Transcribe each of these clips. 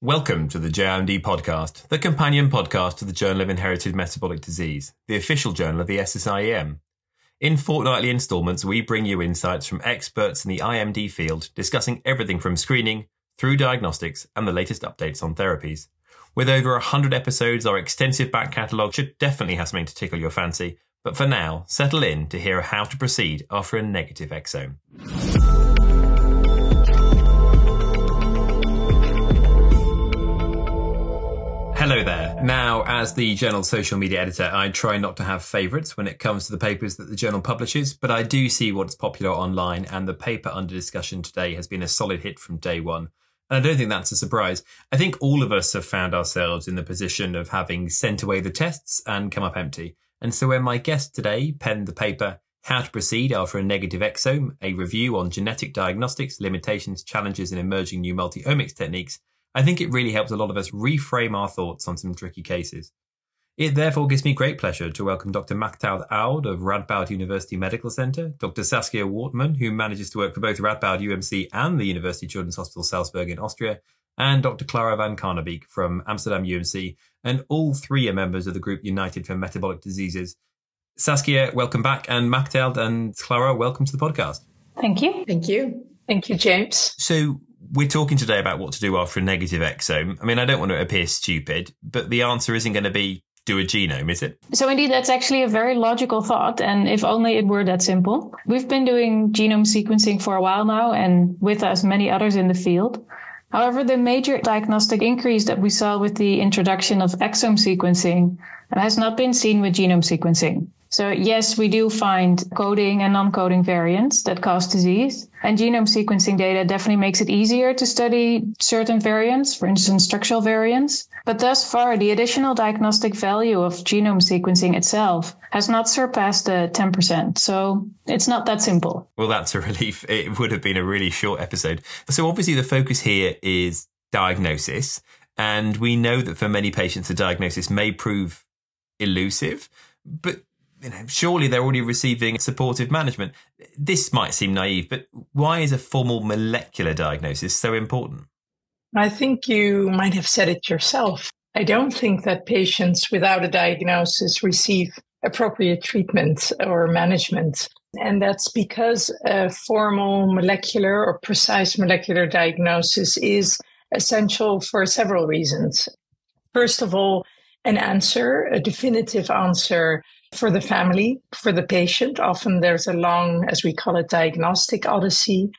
Welcome to the JIMD podcast, the companion podcast to the Journal of Inherited Metabolic Disease, the official journal of the SSIEM. In fortnightly installments, we bring you insights from experts in the IMD field, discussing everything from screening through diagnostics and the latest updates on therapies. With over 100 episodes, our extensive back catalogue should definitely have something to tickle your fancy. But for now, settle in to hear how to proceed after a negative exome. Hello there. Now, as the journal social media editor, I try not to have favourites when it comes to the papers that the journal publishes, but I do see what's popular online, and the paper under discussion today has been a solid hit from day one. And I don't think that's a surprise. I think all of us have found ourselves in the position of having sent away the tests and come up empty. And so when my guest today penned the paper, How to Proceed After a Negative Exome, a review on genetic diagnostics, limitations, challenges, and emerging new multi-omics techniques, I think it really helps a lot of us reframe our thoughts on some tricky cases. It therefore gives me great pleasure to welcome Dr. Machteld Oud of Radboud University Medical Center, Dr. Saskia Wortmann, who manages to work for both Radboud UMC and the University Children's Hospital Salzburg in Austria, and Dr. Clara van Karnebeek from Amsterdam UMC, and all three are members of the group United for Metabolic Diseases. Saskia, welcome back, and Machteld and Clara, welcome to the podcast. Thank you. Thank you. Thank you, James. So, we're talking today about what to do after a negative exome. I mean, I don't want to appear stupid, but the answer isn't going to be do a genome, is it? So, indeed, that's actually a very logical thought. And if only it were that simple. We've been doing genome sequencing for a while now, and with us, many others in the field. However, the major diagnostic increase that we saw with the introduction of exome sequencing has not been seen with genome sequencing. So yes, we do find coding and non-coding variants that cause disease. And genome sequencing data definitely makes it easier to study certain variants, for instance, structural variants. But thus far, the additional diagnostic value of genome sequencing itself has not surpassed the 10%. So it's not that simple. Well, that's a relief. It would have been a really short episode. So obviously the focus here is diagnosis. And we know that for many patients, the diagnosis may prove elusive. But you know, surely they're already receiving supportive management. This might seem naive, but why is a formal molecular diagnosis so important? I think you might have said it yourself. I don't think that patients without a diagnosis receive appropriate treatment or management. And that's because a formal molecular or precise molecular diagnosis is essential for several reasons. First of all, an answer, a definitive answer for the family, for the patient. Often there's a long, as we call it, diagnostic odyssey.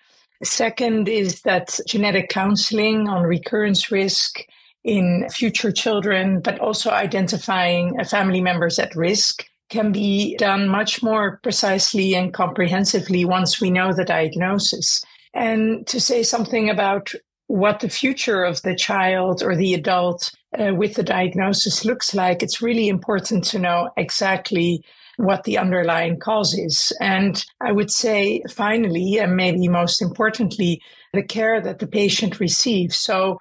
Second is that genetic counseling on recurrence risk in future children, but also identifying family members at risk can be done much more precisely and comprehensively once we know the diagnosis. And to say something about what the future of the child or the adult uh, with the diagnosis looks like, it's really important to know exactly what the underlying cause is. And I would say, finally, and maybe most importantly, the care that the patient receives. So,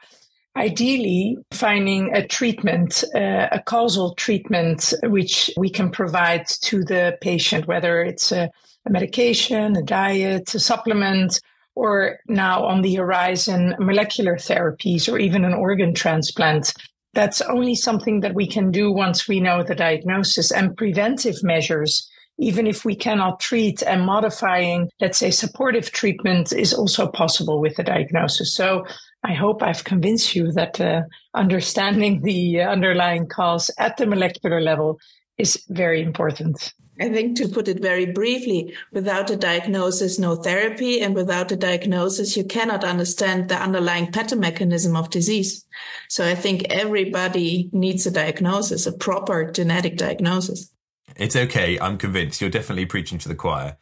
ideally, finding a treatment, uh, a causal treatment, which we can provide to the patient, whether it's a, a medication, a diet, a supplement, or now on the horizon, molecular therapies or even an organ transplant. That's only something that we can do once we know the diagnosis and preventive measures. Even if we cannot treat and modifying, let's say, supportive treatment is also possible with the diagnosis. So I hope I've convinced you that uh, understanding the underlying cause at the molecular level is very important. I think to put it very briefly, without a diagnosis, no therapy. And without a diagnosis, you cannot understand the underlying pathomechanism of disease. So I think everybody needs a diagnosis, a proper genetic diagnosis. It's okay. I'm convinced you're definitely preaching to the choir.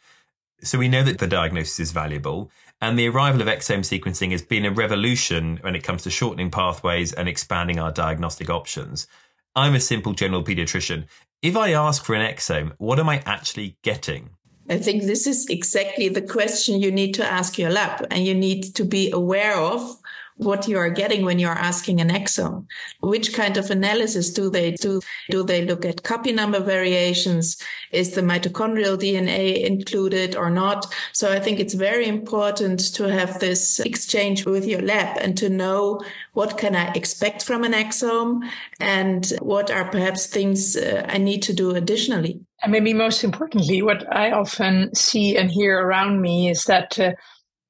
So we know that the diagnosis is valuable. And the arrival of exome sequencing has been a revolution when it comes to shortening pathways and expanding our diagnostic options. I'm a simple general pediatrician. If I ask for an exome, what am I actually getting? I think this is exactly the question you need to ask your lab and you need to be aware of what you are getting when you are asking an exome. Which kind of analysis do they do? Do they look at copy number variations? Is the mitochondrial DNA included or not? So I think it's very important to have this exchange with your lab and to know what can I expect from an exome and what are perhaps things uh, I need to do additionally. And maybe most importantly, what I often see and hear around me is that uh,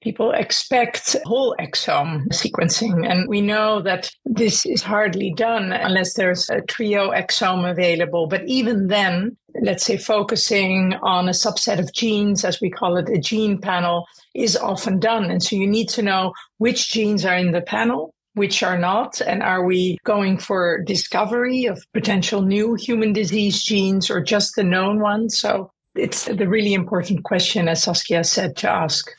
people expect whole exome sequencing. And we know that this is hardly done unless there's a trio exome available. But even then, let's say focusing on a subset of genes, as we call it, a gene panel, is often done. And so you need to know which genes are in the panel which are not? And are we going for discovery of potential new human disease genes or just the known ones? So it's the really important question, as Saskia said, to ask.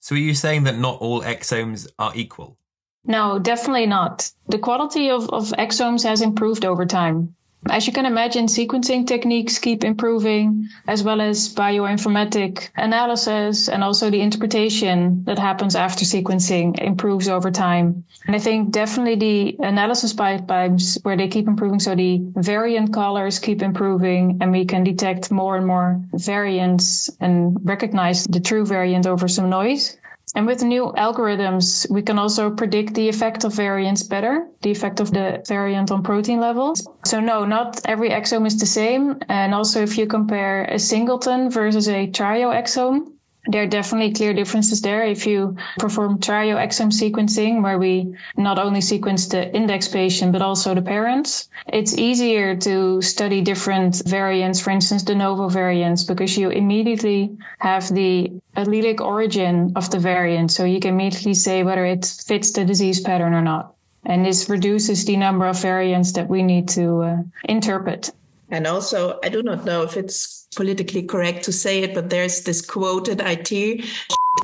So are you saying that not all exomes are equal? No, definitely not. The quality of, of exomes has improved over time. As you can imagine, sequencing techniques keep improving, as well as bioinformatic analysis and also the interpretation that happens after sequencing improves over time. And I think definitely the analysis pipelines where they keep improving, so the variant callers keep improving, and we can detect more and more variants and recognize the true variant over some noise. And with new algorithms, we can also predict the effect of variants better, the effect of the variant on protein levels. So no, not every exome is the same. And also if you compare a singleton versus a trio exome, there are definitely clear differences there. If you perform trio exome sequencing, where we not only sequence the index patient, but also the parents, it's easier to study different variants, for instance, de novo variants, because you immediately have the allelic origin of the variant. So you can immediately say whether it fits the disease pattern or not. And this reduces the number of variants that we need to uh, interpret. And also, I do not know if it's politically correct to say it, but there's this quoted IT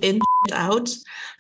in out.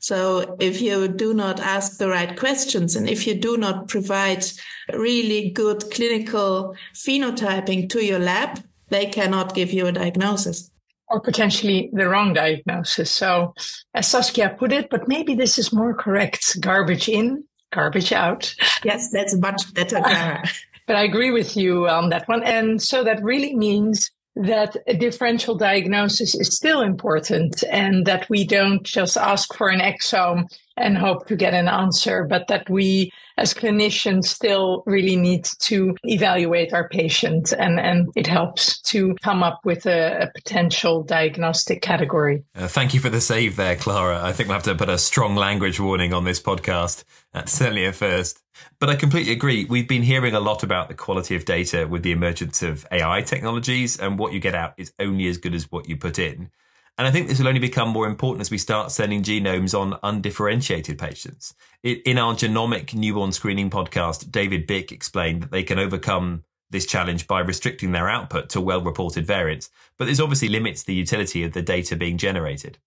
So if you do not ask the right questions and if you do not provide really good clinical phenotyping to your lab, they cannot give you a diagnosis. Or potentially the wrong diagnosis. So, as Saskia put it, but maybe this is more correct garbage in, garbage out. Yes, that's much better. but I agree with you on that one. And so that really means that a differential diagnosis is still important and that we don't just ask for an exome and hope to get an answer, but that we as clinicians still really need to evaluate our patient and, and it helps to come up with a, a potential diagnostic category. Uh, thank you for the save there, Clara. I think we'll have to put a strong language warning on this podcast. That's certainly a first. But I completely agree. We've been hearing a lot about the quality of data with the emergence of AI technologies and what you get out is only as good as what you put in. And I think this will only become more important as we start sending genomes on undifferentiated patients. In our genomic newborn screening podcast, David Bick explained that they can overcome this challenge by restricting their output to well reported variants, but this obviously limits the utility of the data being generated.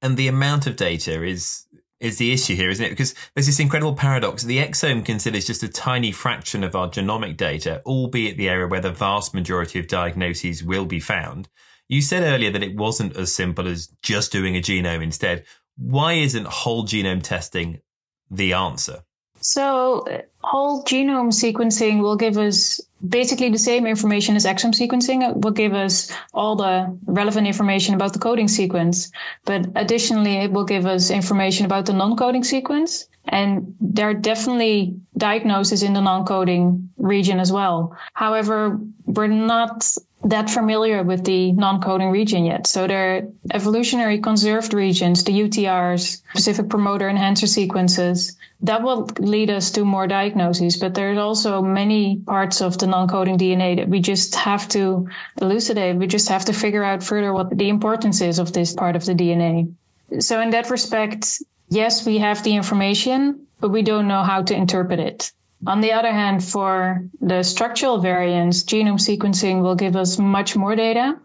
And the amount of data is is the issue here, isn't it? Because there's this incredible paradox. The exome considers just a tiny fraction of our genomic data, albeit the area where the vast majority of diagnoses will be found. You said earlier that it wasn't as simple as just doing a genome instead. Why isn't whole genome testing the answer? So, whole genome sequencing will give us basically the same information as exome sequencing. It will give us all the relevant information about the coding sequence. But additionally, it will give us information about the non coding sequence. And there are definitely diagnoses in the non coding region as well. However, we're not that familiar with the non-coding region yet. So there are evolutionary conserved regions, the UTRs, specific promoter enhancer sequences, that will lead us to more diagnoses. But there's also many parts of the non-coding DNA that we just have to elucidate. We just have to figure out further what the importance is of this part of the DNA. So in that respect, yes, we have the information, but we don't know how to interpret it. On the other hand, for the structural variants, genome sequencing will give us much more data.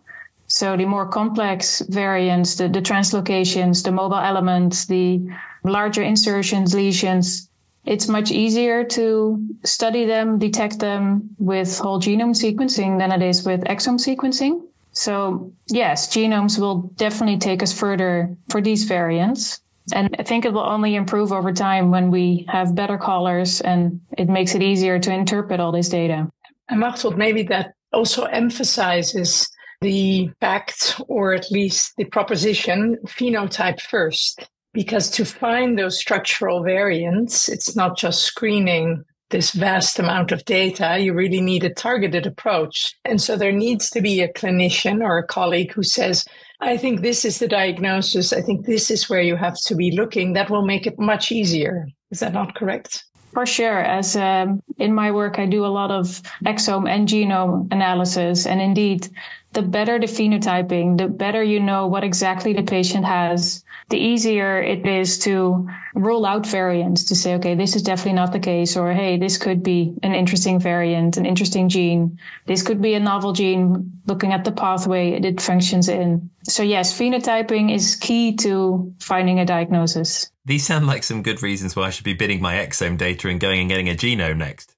So the more complex variants, the, the translocations, the mobile elements, the larger insertions, lesions, it's much easier to study them, detect them with whole genome sequencing than it is with exome sequencing. So yes, genomes will definitely take us further for these variants. And I think it will only improve over time when we have better callers and it makes it easier to interpret all this data. And Machteld, maybe that also emphasizes the fact, or at least the proposition, phenotype first. Because to find those structural variants, it's not just screening this vast amount of data, you really need a targeted approach. And so there needs to be a clinician or a colleague who says, I think this is the diagnosis. I think this is where you have to be looking. That will make it much easier. Is that not correct? For sure. As um, in my work, I do a lot of exome and genome analysis. And indeed, the better the phenotyping, the better you know what exactly the patient has, the easier it is to rule out variants to say, okay, this is definitely not the case, or hey, this could be an interesting variant, an interesting gene. This could be a novel gene looking at the pathway it functions in. So yes, phenotyping is key to finding a diagnosis. These sound like some good reasons why I should be bidding my exome data and going and getting a genome next.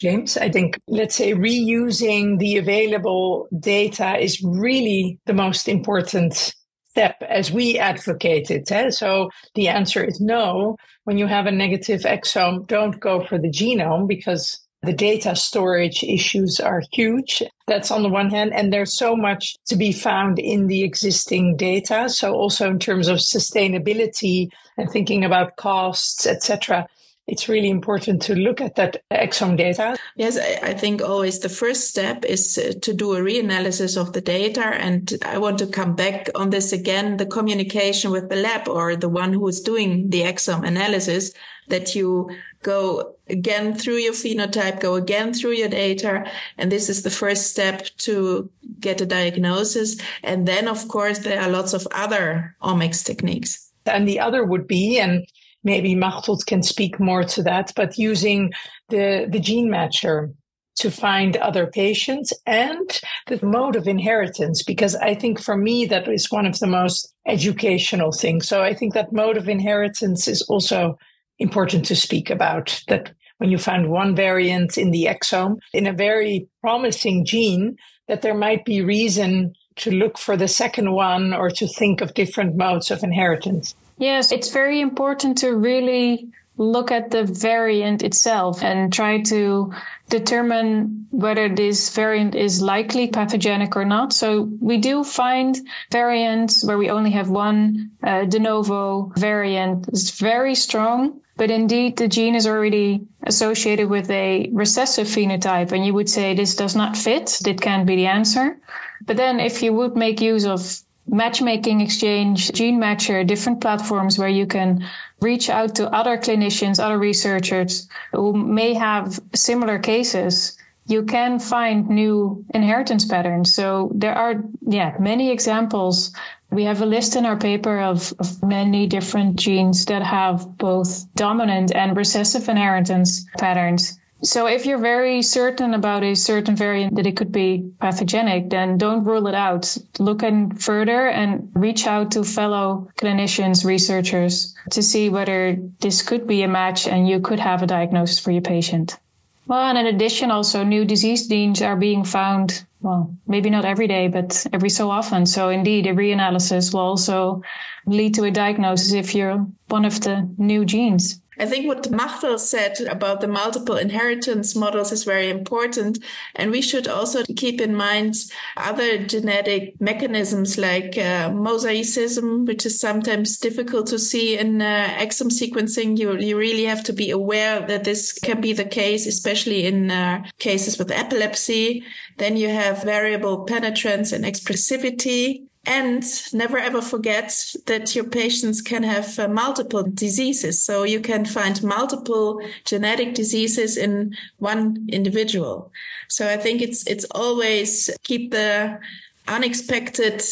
James, I think, let's say, reusing the available data is really the most important step as we advocate it. Eh? So the answer is no. When you have a negative exome, don't go for the genome because the data storage issues are huge. That's on the one hand. And there's so much to be found in the existing data. So also in terms of sustainability and thinking about costs, etc it's really important to look at that exome data. Yes, I, think always the first step is to do a reanalysis of the data. And I want to come back on this again, the communication with the lab or the one who is doing the exome analysis that you go again through your phenotype, go again through your data. And this is the first step to get a diagnosis. And then, of course, there are lots of other omics techniques. And the other would be, and maybe Machteld can speak more to that, but using the, the gene matcher to find other patients and the mode of inheritance, because I think for me, that is one of the most educational things. So I think that mode of inheritance is also important to speak about that when you find one variant in the exome in a very promising gene, that there might be reason to look for the second one or to think of different modes of inheritance. Yes, it's very important to really look at the variant itself and try to determine whether this variant is likely pathogenic or not. So we do find variants where we only have one uh, de novo variant. It's very strong, but indeed the gene is already associated with a recessive phenotype. And you would say this does not fit. That can't be the answer. But then if you would make use of matchmaking exchange, gene matcher, different platforms where you can reach out to other clinicians, other researchers who may have similar cases. You can find new inheritance patterns. So there are, yeah, many examples. We have a list in our paper of, of many different genes that have both dominant and recessive inheritance patterns. So if you're very certain about a certain variant that it could be pathogenic, then don't rule it out. Look in further and reach out to fellow clinicians, researchers to see whether this could be a match and you could have a diagnosis for your patient. Well, and in addition, also new disease genes are being found. Well, maybe not every day, but every so often. So indeed, a reanalysis will also lead to a diagnosis if you're one of the new genes. I think what Machteld said about the multiple inheritance models is very important. And we should also keep in mind other genetic mechanisms like uh, mosaicism, which is sometimes difficult to see in uh, exome sequencing. You, you really have to be aware that this can be the case, especially in uh, cases with epilepsy. Then you have variable penetrance and expressivity. And never ever forget that your patients can have uh, multiple diseases. So you can find multiple genetic diseases in one individual. So I think it's, it's always keep the unexpected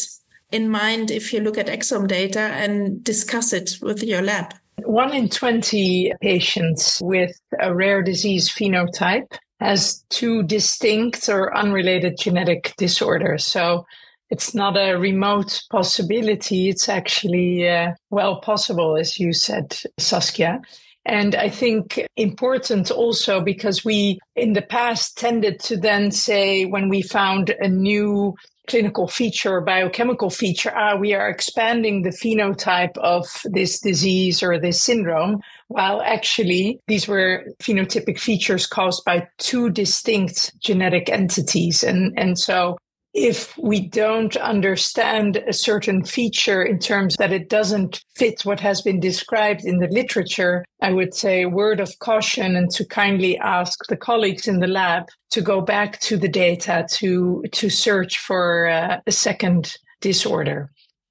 in mind if you look at exome data and discuss it with your lab. One in 20 patients with a rare disease phenotype has two distinct or unrelated genetic disorders. So it's not a remote possibility. It's actually uh, well possible, as you said, Saskia. And I think important also because we in the past tended to then say when we found a new clinical feature biochemical feature, ah, we are expanding the phenotype of this disease or this syndrome, while actually these were phenotypic features caused by two distinct genetic entities. And, and so if we don't understand a certain feature in terms that it doesn't fit what has been described in the literature, I would say a word of caution and to kindly ask the colleagues in the lab to go back to the data to, to search for uh, a second disorder.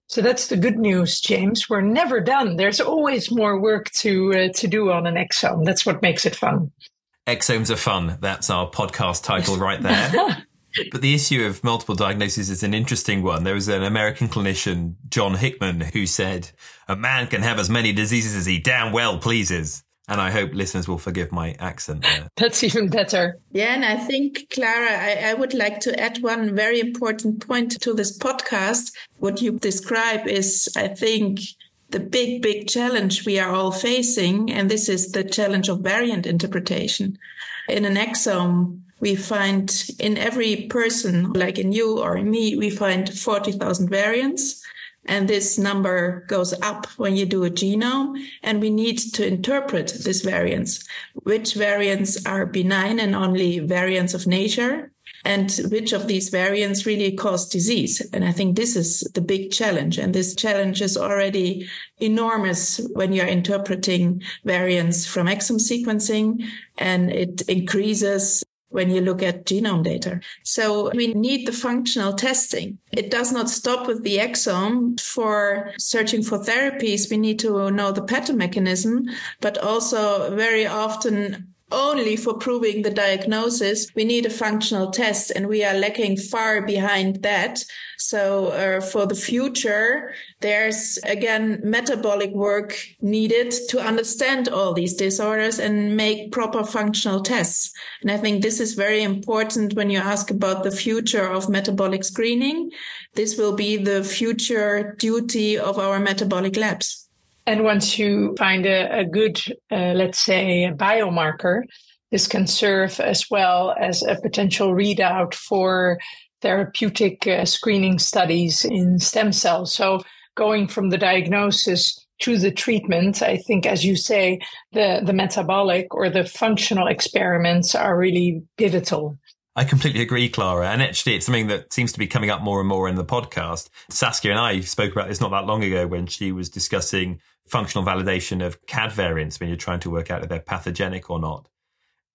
So that's the good news, James. We're never done. There's always more work to uh, to do on an exome. That's what makes it fun. Exomes are fun. That's our podcast title right there. But the issue of multiple diagnoses is an interesting one. There was an American clinician, John Hickam, who said, a man can have as many diseases as he damn well pleases. And I hope listeners will forgive my accent there. That's even better. Yeah, and I think, Clara, I, I, would like to add one very important point to this podcast. What you describe is, I think, the big, big challenge we are all facing. And this is the challenge of variant interpretation. In an exome, we find in every person, like in you or in me, we find 40,000 variants. And this number goes up when you do a genome. And we need to interpret this variants, which variants are benign and only variants of nature and which of these variants really cause disease. And I think this is the big challenge. And this challenge is already enormous when you're interpreting variants from exome sequencing and it increases when you look at genome data. So we need the functional testing. It does not stop with the exome for searching for therapies. We need to know the pathomechanism, but also very often only for proving the diagnosis, we need a functional test and we are lacking far behind that. So uh, for the future, there's again metabolic work needed to understand all these disorders and make proper functional tests. And I think this is very important when you ask about the future of metabolic screening. This will be the future duty of our metabolic labs. And once you find a, a good, uh, let's say, a biomarker, this can serve as well as a potential readout for therapeutic uh, screening studies in stem cells. So going from the diagnosis to the treatment, I think, as you say, the, the metabolic or the functional experiments are really pivotal. I completely agree, Clara. And actually, it's something that seems to be coming up more and more in the podcast. Saskia and I spoke about this not that long ago when she was discussing functional validation of CAD variants when you're trying to work out if they're pathogenic or not.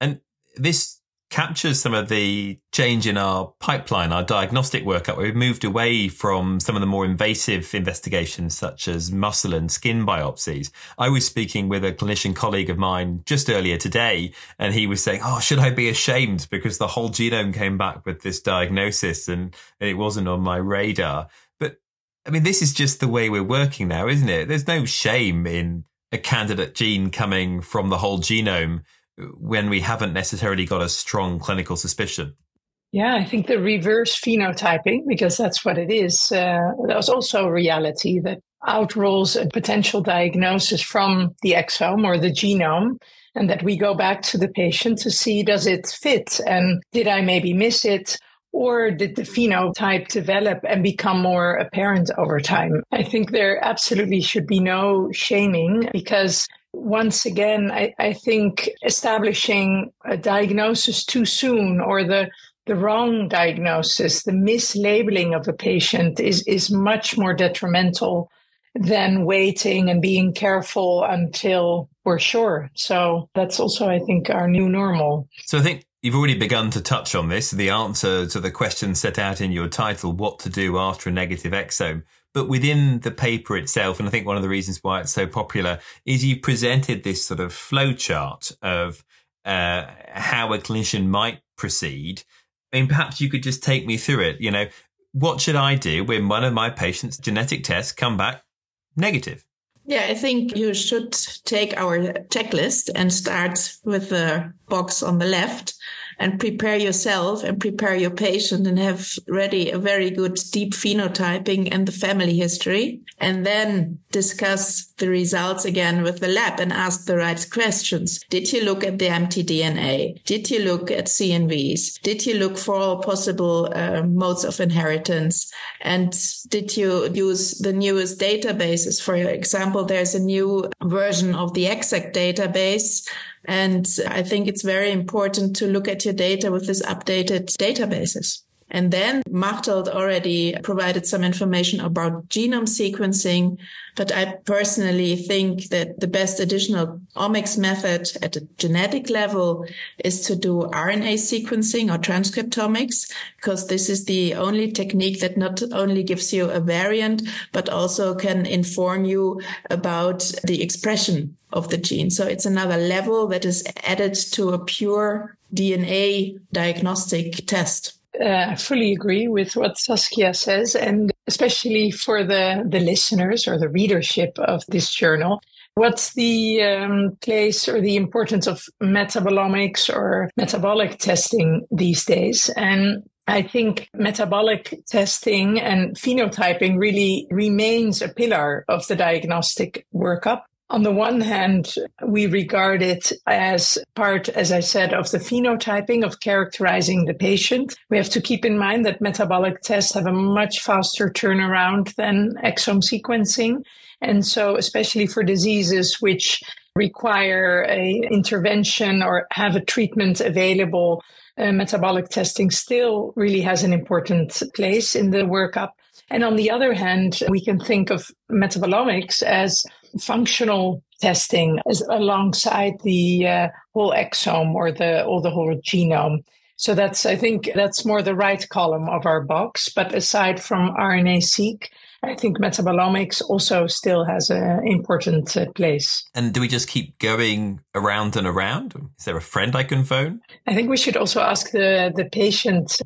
And this captures some of the change in our pipeline, our diagnostic workup. We've moved away from some of the more invasive investigations, such as muscle and skin biopsies. I was speaking with a clinician colleague of mine just earlier today, and he was saying, Oh, should I be ashamed because the whole genome came back with this diagnosis and, and it wasn't on my radar? But I mean, this is just the way we're working now, isn't it? There's no shame in a candidate gene coming from the whole genome when we haven't necessarily got a strong clinical suspicion. Yeah, I think the reverse phenotyping, because that's what it is, uh, that was also a reality that outrolls a potential diagnosis from the exome or the genome, and that we go back to the patient to see does it fit and did I maybe miss it? Or did the phenotype develop and become more apparent over time? I think there absolutely should be no shaming because once again, I, I think establishing a diagnosis too soon or the the wrong diagnosis, the mislabeling of a patient is, is much more detrimental than waiting and being careful until we're sure. So that's also, I think, our new normal. So I think you've already begun to touch on this, the answer to the question set out in your title, what to do after a negative exome. But within the paper itself, and I think one of the reasons why it's so popular is you presented this sort of flow chart of uh, how a clinician might proceed. I mean, perhaps you could just take me through it. You know, what should I do when one of my patients' genetic tests come back negative? Yeah, I think you should take our checklist and start with the box on the left and prepare yourself and prepare your patient and have ready a very good deep phenotyping and the family history. And then discuss the results again with the lab and ask the right questions. Did you look at the mtDNA? Did you look at CNVs? Did you look for all possible uh, modes of inheritance? And did you use the newest databases? For example, there's a new version of the ExAC database and I think it's very important to look at your data with this updated databases. And then Machteld already provided some information about genome sequencing. But I personally think that the best additional omics method at a genetic level is to do RNA sequencing or transcriptomics, because this is the only technique that not only gives you a variant, but also can inform you about the expression of the gene. So it's another level that is added to a pure DNA diagnostic test. Uh, fully agree with what Saskia says, and especially for the, the listeners or the readership of this journal. What's the um, place or the importance of metabolomics or metabolic testing these days? And I think metabolic testing and phenotyping really remains a pillar of the diagnostic workup. On the one hand, we regard it as part, as I said, of the phenotyping of characterizing the patient. We have to keep in mind that metabolic tests have a much faster turnaround than exome sequencing. And so, especially for diseases which require a intervention or have a treatment available, uh, metabolic testing still really has an important place in the workup. And on the other hand, we can think of metabolomics as functional testing alongside the uh, whole exome or the or the whole genome. So that's I think that's more the right column of our box. But aside from RNA-seq, I think metabolomics also still has an important uh, place. And do we just keep going around and around? Is there a friend I can phone? I think we should also ask the the patient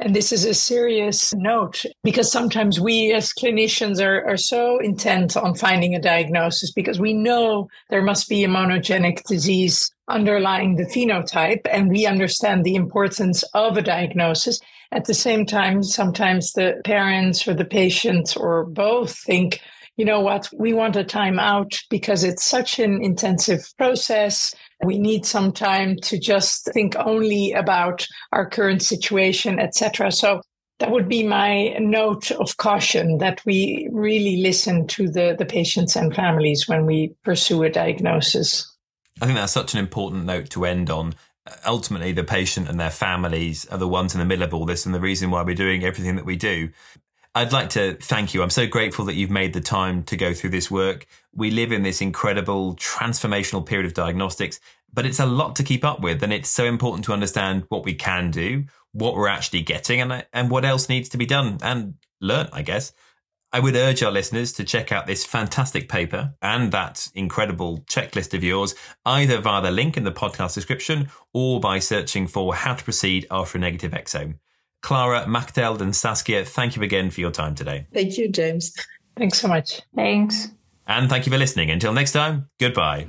and this is a serious note because sometimes we as clinicians are, are so intent on finding a diagnosis because we know there must be a monogenic disease underlying the phenotype and we understand the importance of a diagnosis. At the same time, sometimes the parents or the patients or both think, you know what, we want a time out because it's such an intensive process. We need some time to just think only about our current situation, etc. So that would be my note of caution that we really listen to the, the patients and families when we pursue a diagnosis. I think that's such an important note to end on. Ultimately, the patient and their families are the ones in the middle of all this and the reason why we're doing everything that we do. I'd like to thank you. I'm so grateful that you've made the time to go through this work. We live in this incredible transformational period of diagnostics, but it's a lot to keep up with. And it's so important to understand what we can do, what we're actually getting and, and what else needs to be done and learn, I guess. I would urge our listeners to check out this fantastic paper and that incredible checklist of yours, either via the link in the podcast description or by searching for how to proceed after a negative exome. Clara, Machteld, and Saskia, thank you again for your time today. Thank you, James. Thanks so much. Thanks. And thank you for listening. Until next time, goodbye.